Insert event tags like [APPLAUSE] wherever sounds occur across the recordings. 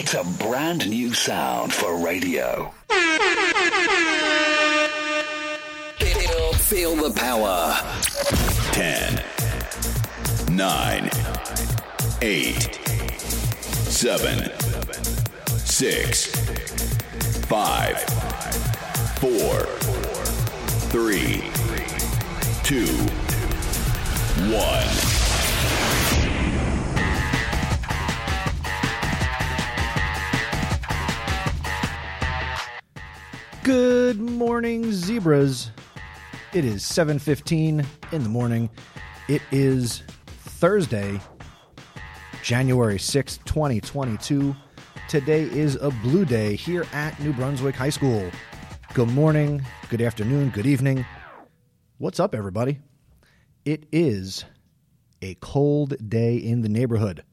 It's a brand new sound for radio. Feel, feel the power. 10, 9, 8, 7, 6, 5, 4, 3, 2, 1. Zebras. It is 7:15 in the morning. It is Thursday, January 6th, 2022. Today is a blue day here at New Brunswick High School. Good morning, good afternoon, good evening. What's up everybody? It is a cold day in the neighborhood.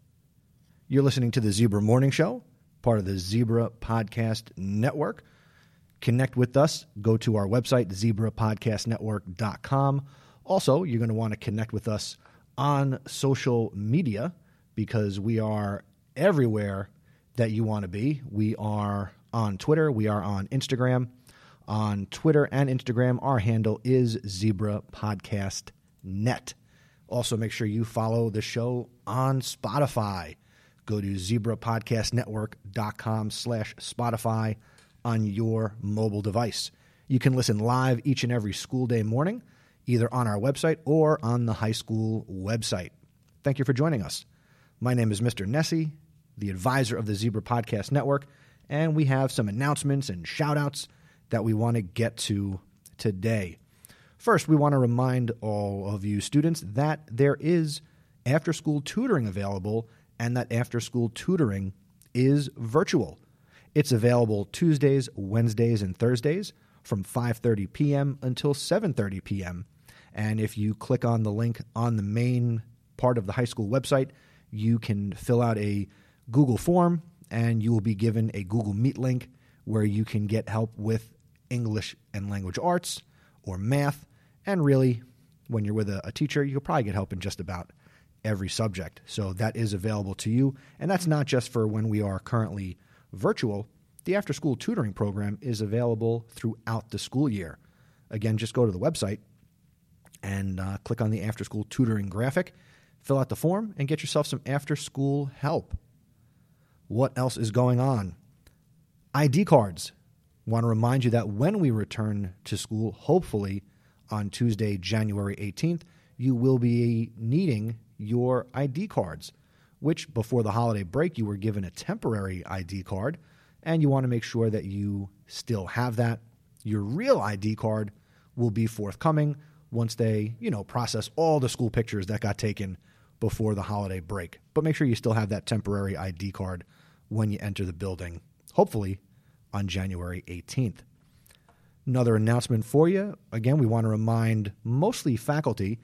You're listening to the Zebra Morning Show, part of the Zebra Podcast Network. Connect with us. Go to our website, zebrapodcastnetwork.com. Also, you're going to want to connect with us on social media because we are everywhere that you want to be. We are on Twitter, we are on Instagram. On Twitter and Instagram, our handle is Zebra Podcast Net. Also, make sure you follow the show on Spotify. Go to zebrapodcastnetwork.com slash Spotify on your mobile device. You can listen live each and every school day morning, either on our website or on the high school website. Thank you for joining us. My name is Mr. Nessie, the advisor of the Zebra Podcast Network, and we have some announcements and shout outs that we want to get to today. First, we want to remind all of you students that there is after school tutoring available and that after school tutoring is virtual. It's available Tuesdays, Wednesdays, and Thursdays from 5:30 p.m. until 7:30 p.m. And if you click on the link on the main part of the high school website, you can fill out a Google form and you will be given a Google Meet link where you can get help with English and language arts or math. And really, when you're with a, a teacher, you'll probably get help in just about every subject. So that is available to you. And that's not just for when we are currently virtual, the after school tutoring program is available throughout the school year. Again, just go to the website and uh, click on the after school tutoring graphic, fill out the form, and get yourself some after school help. What else is going on? ID cards. Want to remind you that when we return to school, hopefully on Tuesday, January 18th, you will be needing your ID cards which before the holiday break you were given a temporary ID card, and you want to make sure that you still have that. Your real ID card will be forthcoming once they, you know, process all the school pictures that got taken before the holiday break. But make sure you still have that temporary ID card when you enter the building, hopefully on January 18th. Another announcement for you. Again, we want to remind mostly faculty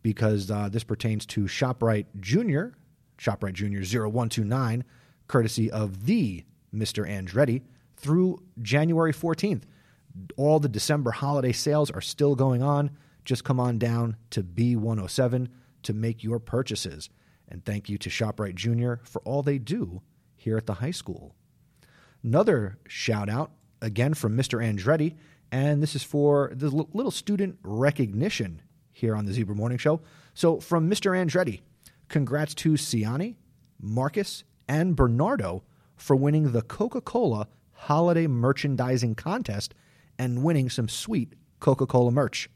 because uh, this pertains to ShopRite Junior ShopRite Junior 0129, courtesy of the Mr. Andretti, through January 14th. All the December holiday sales are still going on. Just come on down to B107 to make your purchases. And thank you to ShopRite Junior for all they do here at the high school. Another shout out, again from Mr. Andretti, and this is for the little student recognition here on the Zebra Morning Show. So, from Mr. Andretti, Congrats to Ciani, Marcus, and Bernardo for winning the Coca Cola Holiday Merchandising Contest and winning some sweet Coca Cola merch.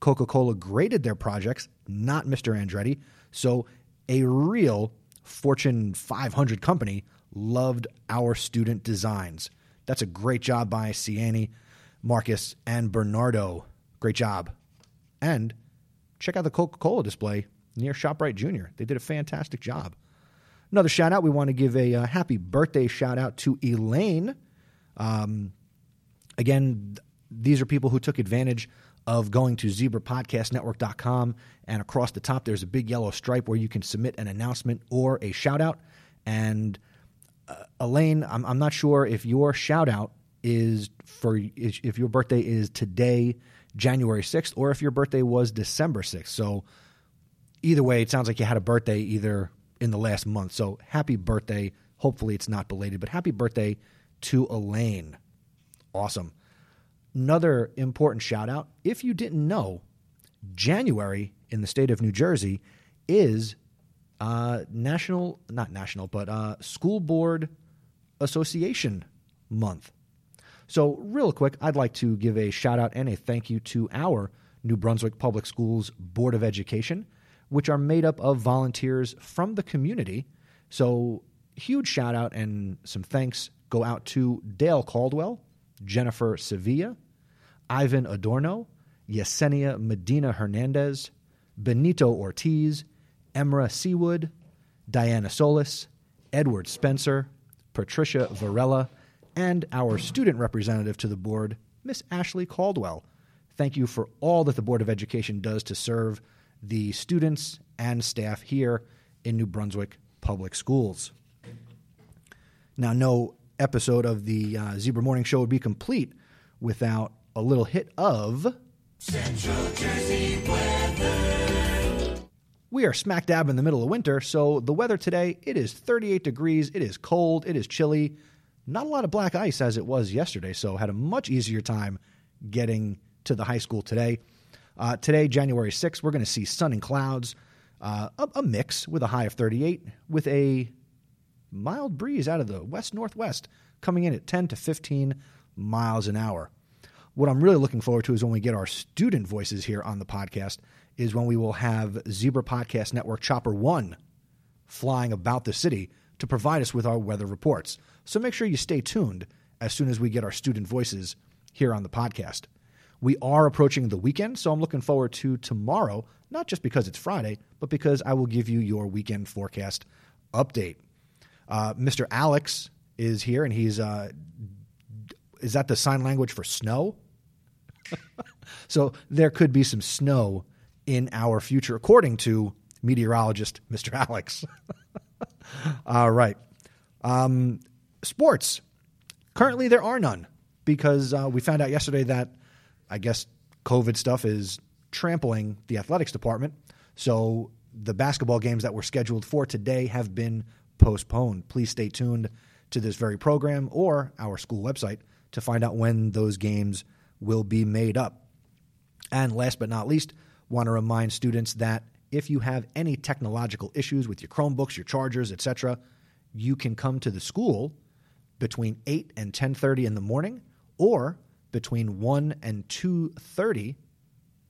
Coca Cola graded their projects, not Mr. Andretti, so a real Fortune 500 company loved our student designs. That's a great job by Ciani, Marcus, and Bernardo. Great job. And check out the Coca Cola display near ShopRite Junior. They did a fantastic job. Another shout out, we want to give a uh, happy birthday shout out to Elaine. Um, again, these are people who took advantage of going to zebrapodcastnetwork.com and across the top there's a big yellow stripe where you can submit an announcement or a shout out. And uh, Elaine, I'm, I'm not sure if your shout out is for if your birthday is today, January 6th, or if your birthday was December 6th. So either way, it sounds like you had a birthday either in the last month. So happy birthday. Hopefully, it's not belated, but happy birthday to Elaine. Awesome. Another important shout out if you didn't know, January in the state of New Jersey is uh, national, not national, but uh, school board association month. So, real quick, I'd like to give a shout out and a thank you to our New Brunswick Public Schools Board of Education, which are made up of volunteers from the community. So, huge shout out and some thanks go out to Dale Caldwell, Jennifer Sevilla, Ivan Adorno, Yesenia Medina Hernandez, Benito Ortiz, Emra Seawood, Diana Solis, Edward Spencer, Patricia Varela, and our student representative to the board, Miss Ashley Caldwell. Thank you for all that the Board of Education does to serve the students and staff here in New Brunswick Public Schools. Now, no episode of the uh, Zebra Morning Show would be complete without a little hit of. Central Jersey weather. We are smack dab in the middle of winter, so the weather today, it is 38 degrees, it is cold, it is chilly. Not a lot of black ice as it was yesterday, so had a much easier time getting to the high school today. Uh, today, January 6th, we're going to see sun and clouds, uh, a, a mix with a high of 38, with a mild breeze out of the west northwest coming in at 10 to 15 miles an hour. What I'm really looking forward to is when we get our student voices here on the podcast, is when we will have Zebra Podcast Network Chopper 1 flying about the city to provide us with our weather reports. So make sure you stay tuned as soon as we get our student voices here on the podcast. We are approaching the weekend, so I'm looking forward to tomorrow, not just because it's Friday, but because I will give you your weekend forecast update. Uh, Mr. Alex is here, and he's uh, is that the sign language for snow? [LAUGHS] so there could be some snow in our future, according to meteorologist Mr. Alex. [LAUGHS] All right. Um, sports. Currently, there are none because uh, we found out yesterday that I guess COVID stuff is trampling the athletics department. So the basketball games that were scheduled for today have been postponed. Please stay tuned to this very program or our school website to find out when those games will be made up. And last but not least, want to remind students that if you have any technological issues with your Chromebooks, your chargers, etc., you can come to the school between 8 and 10:30 in the morning or between 1 and 2:30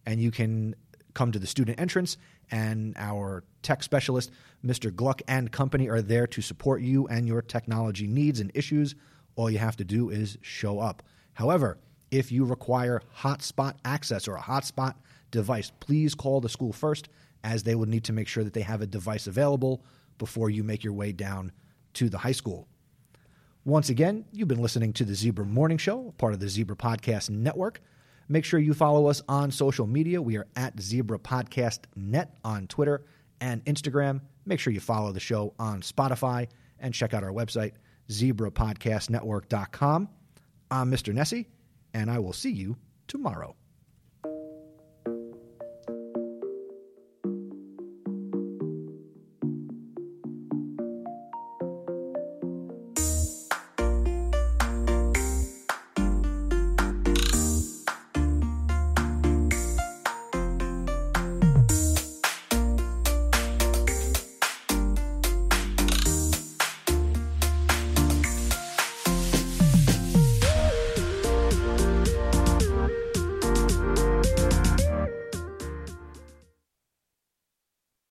and you can come to the student entrance and our tech specialist Mr. Gluck and company are there to support you and your technology needs and issues. All you have to do is show up. However, if you require hotspot access or a hotspot device, please call the school first as they would need to make sure that they have a device available before you make your way down to the high school. Once again, you've been listening to the Zebra Morning Show, part of the Zebra Podcast Network. Make sure you follow us on social media. We are at Zebra Podcast Net on Twitter and Instagram. Make sure you follow the show on Spotify and check out our website, zebrapodcastnetwork.com. I'm Mr. Nesi, and I will see you tomorrow.